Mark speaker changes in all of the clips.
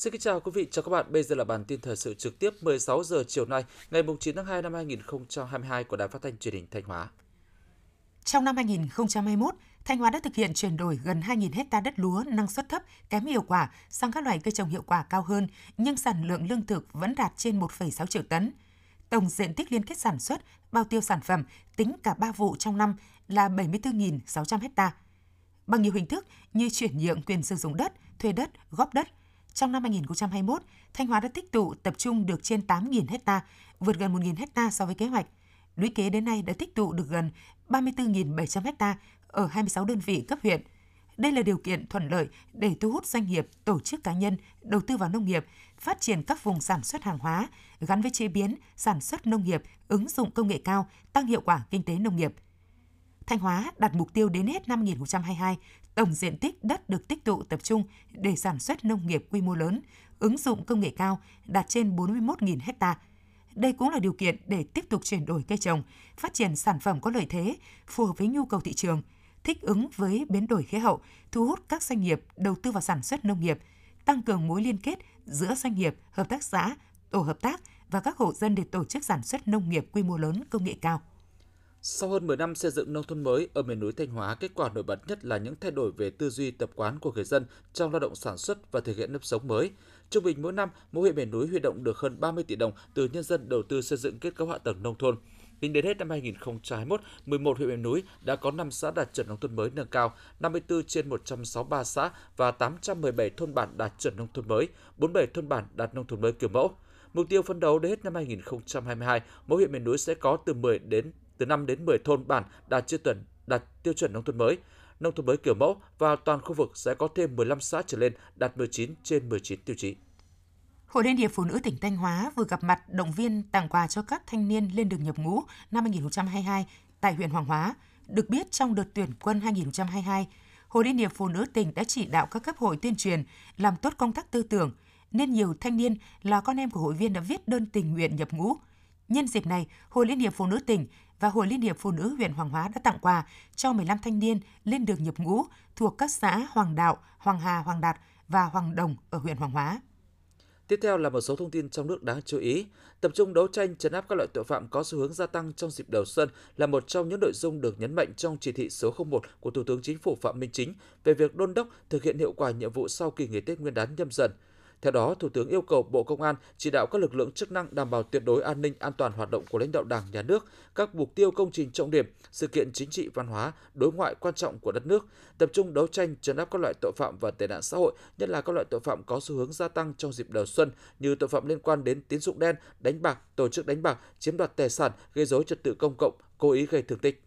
Speaker 1: Xin kính chào quý vị, chào các bạn. Bây giờ là bản tin thời sự trực tiếp 16 giờ chiều nay, ngày 9 tháng 2 năm 2022 của Đài Phát thanh Truyền hình Thanh Hóa.
Speaker 2: Trong năm 2021, Thanh Hóa đã thực hiện chuyển đổi gần 2.000 hecta đất lúa năng suất thấp, kém hiệu quả sang các loại cây trồng hiệu quả cao hơn, nhưng sản lượng lương thực vẫn đạt trên 1,6 triệu tấn. Tổng diện tích liên kết sản xuất, bao tiêu sản phẩm tính cả 3 vụ trong năm là 74.600 hecta. Bằng nhiều hình thức như chuyển nhượng quyền sử dụng đất, thuê đất, góp đất, trong năm 2021, Thanh Hóa đã tích tụ tập trung được trên 8.000 hecta, vượt gần 1.000 hecta so với kế hoạch. Lũy kế đến nay đã tích tụ được gần 34.700 hecta ở 26 đơn vị cấp huyện. Đây là điều kiện thuận lợi để thu hút doanh nghiệp, tổ chức cá nhân đầu tư vào nông nghiệp, phát triển các vùng sản xuất hàng hóa gắn với chế biến, sản xuất nông nghiệp, ứng dụng công nghệ cao, tăng hiệu quả kinh tế nông nghiệp. Thanh Hóa đặt mục tiêu đến hết năm 2022, tổng diện tích đất được tích tụ tập trung để sản xuất nông nghiệp quy mô lớn, ứng dụng công nghệ cao đạt trên 41.000 ha. Đây cũng là điều kiện để tiếp tục chuyển đổi cây trồng, phát triển sản phẩm có lợi thế, phù hợp với nhu cầu thị trường, thích ứng với biến đổi khí hậu, thu hút các doanh nghiệp đầu tư vào sản xuất nông nghiệp, tăng cường mối liên kết giữa doanh nghiệp, hợp tác xã, tổ hợp tác và các hộ dân để tổ chức sản xuất nông nghiệp quy mô lớn công nghệ cao.
Speaker 1: Sau hơn 10 năm xây dựng nông thôn mới ở miền núi Thanh Hóa, kết quả nổi bật nhất là những thay đổi về tư duy tập quán của người dân trong lao động sản xuất và thực hiện nếp sống mới. Trung bình mỗi năm, mỗi huyện miền núi huy động được hơn 30 tỷ đồng từ nhân dân đầu tư xây dựng kết cấu hạ tầng nông thôn. Tính đến hết năm 2021, 11 huyện miền núi đã có 5 xã đạt chuẩn nông thôn mới nâng cao, 54 trên 163 xã và 817 thôn bản đạt chuẩn nông thôn mới, 47 thôn bản đạt nông thôn mới kiểu mẫu. Mục tiêu phấn đấu đến hết năm 2022, mỗi huyện miền núi sẽ có từ 10 đến từ 5 đến 10 thôn bản đạt tiêu chuẩn đạt tiêu chuẩn nông thôn mới. Nông thôn mới kiểu mẫu và toàn khu vực sẽ có thêm 15 xã trở lên đạt 19 trên 19 tiêu chí.
Speaker 2: Hội Liên hiệp Phụ nữ tỉnh Thanh Hóa vừa gặp mặt động viên tặng quà cho các thanh niên lên đường nhập ngũ năm 2022 tại huyện Hoàng Hóa. Được biết trong đợt tuyển quân 2022, Hội Liên hiệp Phụ nữ tỉnh đã chỉ đạo các cấp hội tuyên truyền làm tốt công tác tư tưởng, nên nhiều thanh niên là con em của hội viên đã viết đơn tình nguyện nhập ngũ. Nhân dịp này, Hội Liên hiệp Phụ nữ tỉnh và Hội Liên hiệp Phụ nữ huyện Hoàng Hóa đã tặng quà cho 15 thanh niên lên đường nhập ngũ thuộc các xã Hoàng Đạo, Hoàng Hà, Hoàng Đạt và Hoàng Đồng ở huyện Hoàng Hóa.
Speaker 1: Tiếp theo là một số thông tin trong nước đáng chú ý. Tập trung đấu tranh chấn áp các loại tội phạm có xu hướng gia tăng trong dịp đầu xuân là một trong những nội dung được nhấn mạnh trong chỉ thị số 01 của Thủ tướng Chính phủ Phạm Minh Chính về việc đôn đốc thực hiện hiệu quả nhiệm vụ sau kỳ nghỉ Tết Nguyên đán nhâm dần – theo đó, Thủ tướng yêu cầu Bộ Công an chỉ đạo các lực lượng chức năng đảm bảo tuyệt đối an ninh an toàn hoạt động của lãnh đạo Đảng, Nhà nước, các mục tiêu công trình trọng điểm, sự kiện chính trị văn hóa, đối ngoại quan trọng của đất nước, tập trung đấu tranh trấn áp các loại tội phạm và tệ nạn xã hội, nhất là các loại tội phạm có xu hướng gia tăng trong dịp đầu xuân như tội phạm liên quan đến tín dụng đen, đánh bạc, tổ chức đánh bạc, chiếm đoạt tài sản, gây dối trật tự công cộng, cố ý gây thương tích.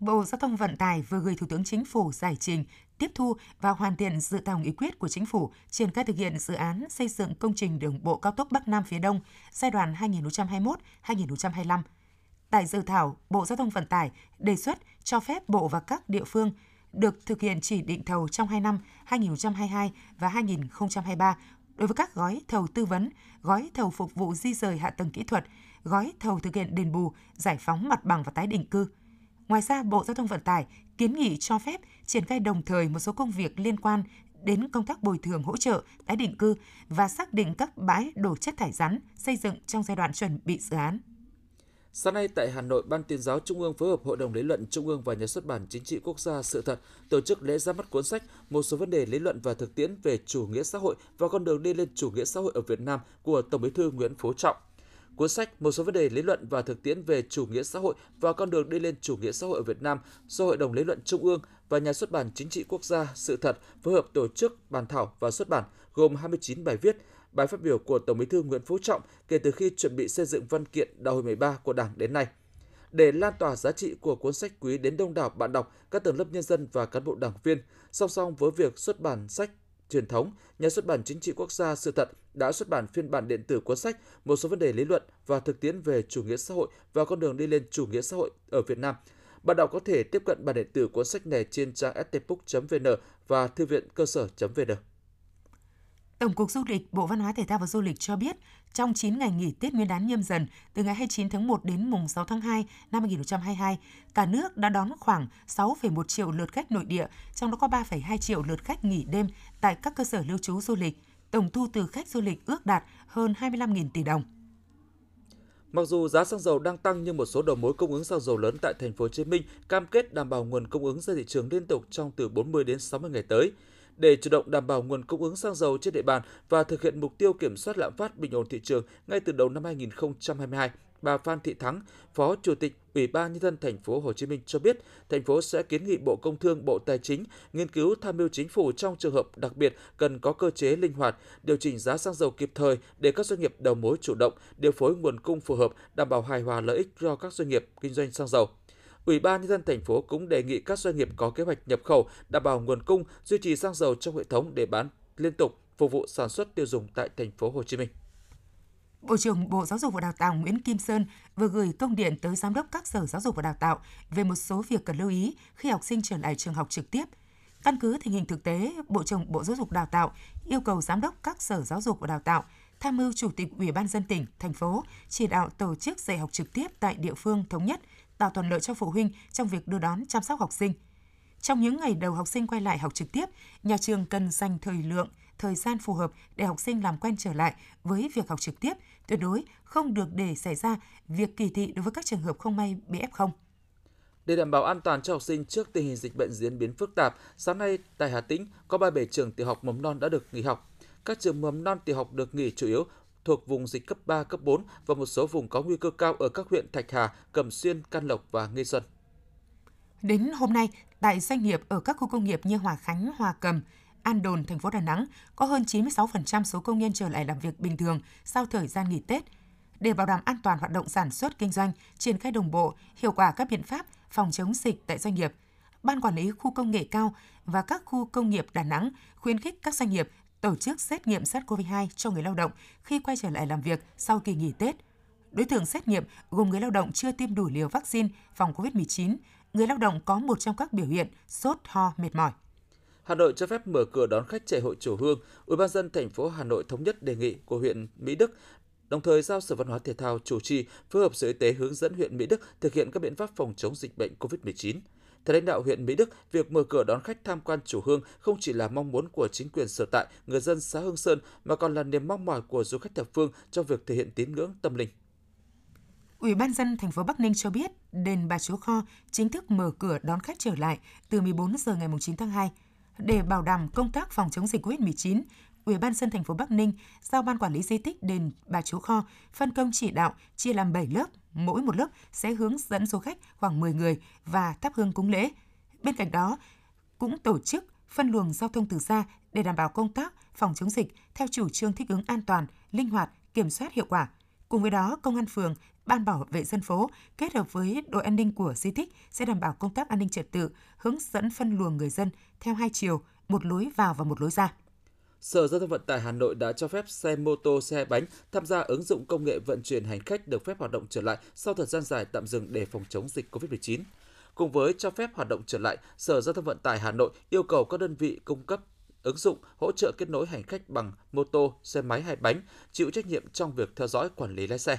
Speaker 2: Bộ Giao thông Vận tải vừa gửi Thủ tướng Chính phủ giải trình tiếp thu và hoàn thiện dự thảo nghị quyết của Chính phủ triển khai thực hiện dự án xây dựng công trình đường bộ cao tốc Bắc Nam phía Đông giai đoạn 2021-2025. Tại dự thảo, Bộ Giao thông Vận tải đề xuất cho phép Bộ và các địa phương được thực hiện chỉ định thầu trong 2 năm 2022 và 2023 đối với các gói thầu tư vấn, gói thầu phục vụ di rời hạ tầng kỹ thuật, gói thầu thực hiện đền bù, giải phóng mặt bằng và tái định cư – Ngoài ra, Bộ Giao thông Vận tải kiến nghị cho phép triển khai đồng thời một số công việc liên quan đến công tác bồi thường hỗ trợ, tái định cư và xác định các bãi đổ chất thải rắn xây dựng trong giai đoạn chuẩn bị dự án.
Speaker 1: Sáng nay tại Hà Nội, Ban tuyên giáo Trung ương phối hợp Hội đồng lý luận Trung ương và Nhà xuất bản Chính trị Quốc gia Sự thật tổ chức lễ ra mắt cuốn sách Một số vấn đề lý luận và thực tiễn về chủ nghĩa xã hội và con đường đi lên chủ nghĩa xã hội ở Việt Nam của Tổng Bí thư Nguyễn Phú Trọng. Cuốn sách Một số vấn đề lý luận và thực tiễn về chủ nghĩa xã hội và con đường đi lên chủ nghĩa xã hội ở Việt Nam do Hội đồng lý luận Trung ương và Nhà xuất bản Chính trị Quốc gia Sự thật phối hợp tổ chức bàn thảo và xuất bản gồm 29 bài viết, bài phát biểu của Tổng Bí thư Nguyễn Phú Trọng kể từ khi chuẩn bị xây dựng văn kiện Đại hội 13 của Đảng đến nay. Để lan tỏa giá trị của cuốn sách quý đến đông đảo bạn đọc, các tầng lớp nhân dân và cán bộ đảng viên, song song với việc xuất bản sách truyền thống, nhà xuất bản Chính trị Quốc gia Sự thật đã xuất bản phiên bản điện tử cuốn sách một số vấn đề lý luận và thực tiễn về chủ nghĩa xã hội và con đường đi lên chủ nghĩa xã hội ở Việt Nam. Bạn đọc có thể tiếp cận bản điện tử cuốn sách này trên trang stbook.vn và thư viện cơ sở.vn.
Speaker 2: Tổng cục Du lịch, Bộ Văn hóa Thể thao và Du lịch cho biết, trong 9 ngày nghỉ Tết Nguyên đán nhâm dần từ ngày 29 tháng 1 đến mùng 6 tháng 2 năm 2022, cả nước đã đón khoảng 6,1 triệu lượt khách nội địa, trong đó có 3,2 triệu lượt khách nghỉ đêm tại các cơ sở lưu trú du lịch tổng thu từ khách du lịch ước đạt hơn 25.000 tỷ đồng.
Speaker 1: Mặc dù giá xăng dầu đang tăng nhưng một số đầu mối cung ứng xăng dầu lớn tại thành phố Hồ Chí Minh cam kết đảm bảo nguồn cung ứng ra thị trường liên tục trong từ 40 đến 60 ngày tới. Để chủ động đảm bảo nguồn cung ứng xăng dầu trên địa bàn và thực hiện mục tiêu kiểm soát lạm phát bình ổn thị trường ngay từ đầu năm 2022, bà Phan Thị Thắng, Phó Chủ tịch Ủy ban nhân dân thành phố Hồ Chí Minh cho biết, thành phố sẽ kiến nghị Bộ Công Thương, Bộ Tài chính nghiên cứu tham mưu chính phủ trong trường hợp đặc biệt cần có cơ chế linh hoạt, điều chỉnh giá xăng dầu kịp thời để các doanh nghiệp đầu mối chủ động điều phối nguồn cung phù hợp, đảm bảo hài hòa lợi ích cho các doanh nghiệp kinh doanh xăng dầu. Ủy ban nhân dân thành phố cũng đề nghị các doanh nghiệp có kế hoạch nhập khẩu đảm bảo nguồn cung, duy trì xăng dầu trong hệ thống để bán liên tục phục vụ sản xuất tiêu dùng tại thành phố Hồ Chí Minh.
Speaker 2: Bộ trưởng Bộ Giáo dục và Đào tạo Nguyễn Kim Sơn vừa gửi công điện tới giám đốc các sở giáo dục và đào tạo về một số việc cần lưu ý khi học sinh trở lại trường học trực tiếp. Căn cứ tình hình thực tế, Bộ trưởng Bộ Giáo dục Đào tạo yêu cầu giám đốc các sở giáo dục và đào tạo tham mưu chủ tịch Ủy ban dân tỉnh, thành phố chỉ đạo tổ chức dạy học trực tiếp tại địa phương thống nhất, tạo thuận lợi cho phụ huynh trong việc đưa đón chăm sóc học sinh. Trong những ngày đầu học sinh quay lại học trực tiếp, nhà trường cần dành thời lượng, thời gian phù hợp để học sinh làm quen trở lại với việc học trực tiếp, tuyệt đối không được để xảy ra việc kỳ thị đối với các trường hợp không may bị F0.
Speaker 1: Để đảm bảo an toàn cho học sinh trước tình hình dịch bệnh diễn biến phức tạp, sáng nay tại Hà Tĩnh có 37 trường tiểu học mầm non đã được nghỉ học. Các trường mầm non tiểu học được nghỉ chủ yếu thuộc vùng dịch cấp 3, cấp 4 và một số vùng có nguy cơ cao ở các huyện Thạch Hà, Cẩm Xuyên, Can Lộc và Nghi Xuân.
Speaker 2: Đến hôm nay, tại doanh nghiệp ở các khu công nghiệp như Hòa Khánh, Hòa Cầm, An Đồn, thành phố Đà Nẵng có hơn 96% số công nhân trở lại làm việc bình thường sau thời gian nghỉ Tết. Để bảo đảm an toàn hoạt động sản xuất kinh doanh, triển khai đồng bộ, hiệu quả các biện pháp phòng chống dịch tại doanh nghiệp, Ban quản lý khu công nghệ cao và các khu công nghiệp Đà Nẵng khuyến khích các doanh nghiệp tổ chức xét nghiệm SARS-CoV-2 cho người lao động khi quay trở lại làm việc sau kỳ nghỉ Tết. Đối tượng xét nghiệm gồm người lao động chưa tiêm đủ liều vaccine phòng COVID-19, người lao động có một trong các biểu hiện sốt, ho, mệt mỏi.
Speaker 1: Hà Nội cho phép mở cửa đón khách chạy hội chùa Hương. Ủy ban dân thành phố Hà Nội thống nhất đề nghị của huyện Mỹ Đức đồng thời giao Sở Văn hóa Thể thao chủ trì phối hợp Sở Y tế hướng dẫn huyện Mỹ Đức thực hiện các biện pháp phòng chống dịch bệnh COVID-19. Theo lãnh đạo huyện Mỹ Đức, việc mở cửa đón khách tham quan chùa Hương không chỉ là mong muốn của chính quyền sở tại, người dân xã Hương Sơn mà còn là niềm mong mỏi của du khách thập phương trong việc thể hiện tín ngưỡng tâm linh.
Speaker 2: Ủy ban dân thành phố Bắc Ninh cho biết, đền Bà Chúa Kho chính thức mở cửa đón khách trở lại từ 14 giờ ngày 9 tháng 2. Để bảo đảm công tác phòng chống dịch COVID-19, Ủy ban dân thành phố Bắc Ninh giao ban quản lý di tích đền Bà Chúa Kho phân công chỉ đạo chia làm 7 lớp, mỗi một lớp sẽ hướng dẫn du khách khoảng 10 người và thắp hương cúng lễ. Bên cạnh đó, cũng tổ chức phân luồng giao thông từ xa để đảm bảo công tác phòng chống dịch theo chủ trương thích ứng an toàn, linh hoạt, kiểm soát hiệu quả. Cùng với đó, công an phường, ban bảo vệ dân phố kết hợp với đội an ninh của di tích sẽ đảm bảo công tác an ninh trật tự, hướng dẫn phân luồng người dân theo hai chiều, một lối vào và một lối ra.
Speaker 1: Sở Giao thông Vận tải Hà Nội đã cho phép xe mô tô, xe bánh tham gia ứng dụng công nghệ vận chuyển hành khách được phép hoạt động trở lại sau thời gian dài tạm dừng để phòng chống dịch COVID-19. Cùng với cho phép hoạt động trở lại, Sở Giao thông Vận tải Hà Nội yêu cầu các đơn vị cung cấp ứng dụng hỗ trợ kết nối hành khách bằng mô tô, xe máy hay bánh, chịu trách nhiệm trong việc theo dõi quản lý lái xe.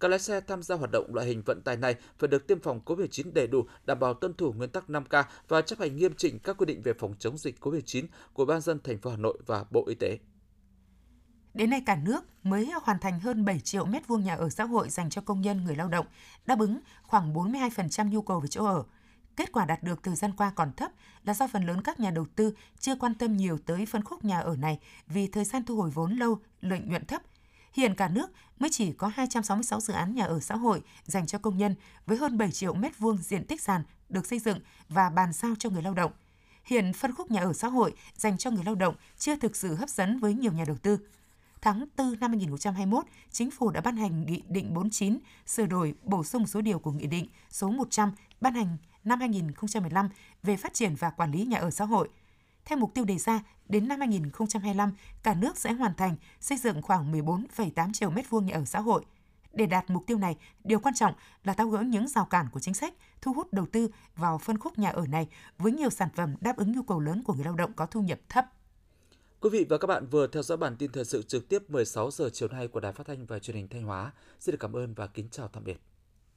Speaker 1: Các lái xe tham gia hoạt động loại hình vận tải này phải được tiêm phòng COVID-19 đầy đủ, đảm bảo tuân thủ nguyên tắc 5K và chấp hành nghiêm chỉnh các quy định về phòng chống dịch COVID-19 của Ban dân thành phố Hà Nội và Bộ Y tế.
Speaker 2: Đến nay cả nước mới hoàn thành hơn 7 triệu mét vuông nhà ở xã hội dành cho công nhân người lao động, đáp ứng khoảng 42% nhu cầu về chỗ ở. Kết quả đạt được thời gian qua còn thấp là do phần lớn các nhà đầu tư chưa quan tâm nhiều tới phân khúc nhà ở này vì thời gian thu hồi vốn lâu, lợi nhuận thấp – Hiện cả nước mới chỉ có 266 dự án nhà ở xã hội dành cho công nhân với hơn 7 triệu mét vuông diện tích sàn được xây dựng và bàn giao cho người lao động. Hiện phân khúc nhà ở xã hội dành cho người lao động chưa thực sự hấp dẫn với nhiều nhà đầu tư. Tháng 4 năm 2021, Chính phủ đã ban hành Nghị định 49 sửa đổi bổ sung số điều của Nghị định số 100 ban hành năm 2015 về phát triển và quản lý nhà ở xã hội – theo mục tiêu đề ra, đến năm 2025, cả nước sẽ hoàn thành xây dựng khoảng 14,8 triệu mét vuông nhà ở xã hội. Để đạt mục tiêu này, điều quan trọng là tháo gỡ những rào cản của chính sách, thu hút đầu tư vào phân khúc nhà ở này với nhiều sản phẩm đáp ứng nhu cầu lớn của người lao động có thu nhập thấp.
Speaker 1: Quý vị và các bạn vừa theo dõi bản tin thời sự trực tiếp 16 giờ chiều nay của Đài Phát thanh và Truyền hình Thanh Hóa. Xin được cảm ơn và kính chào tạm biệt.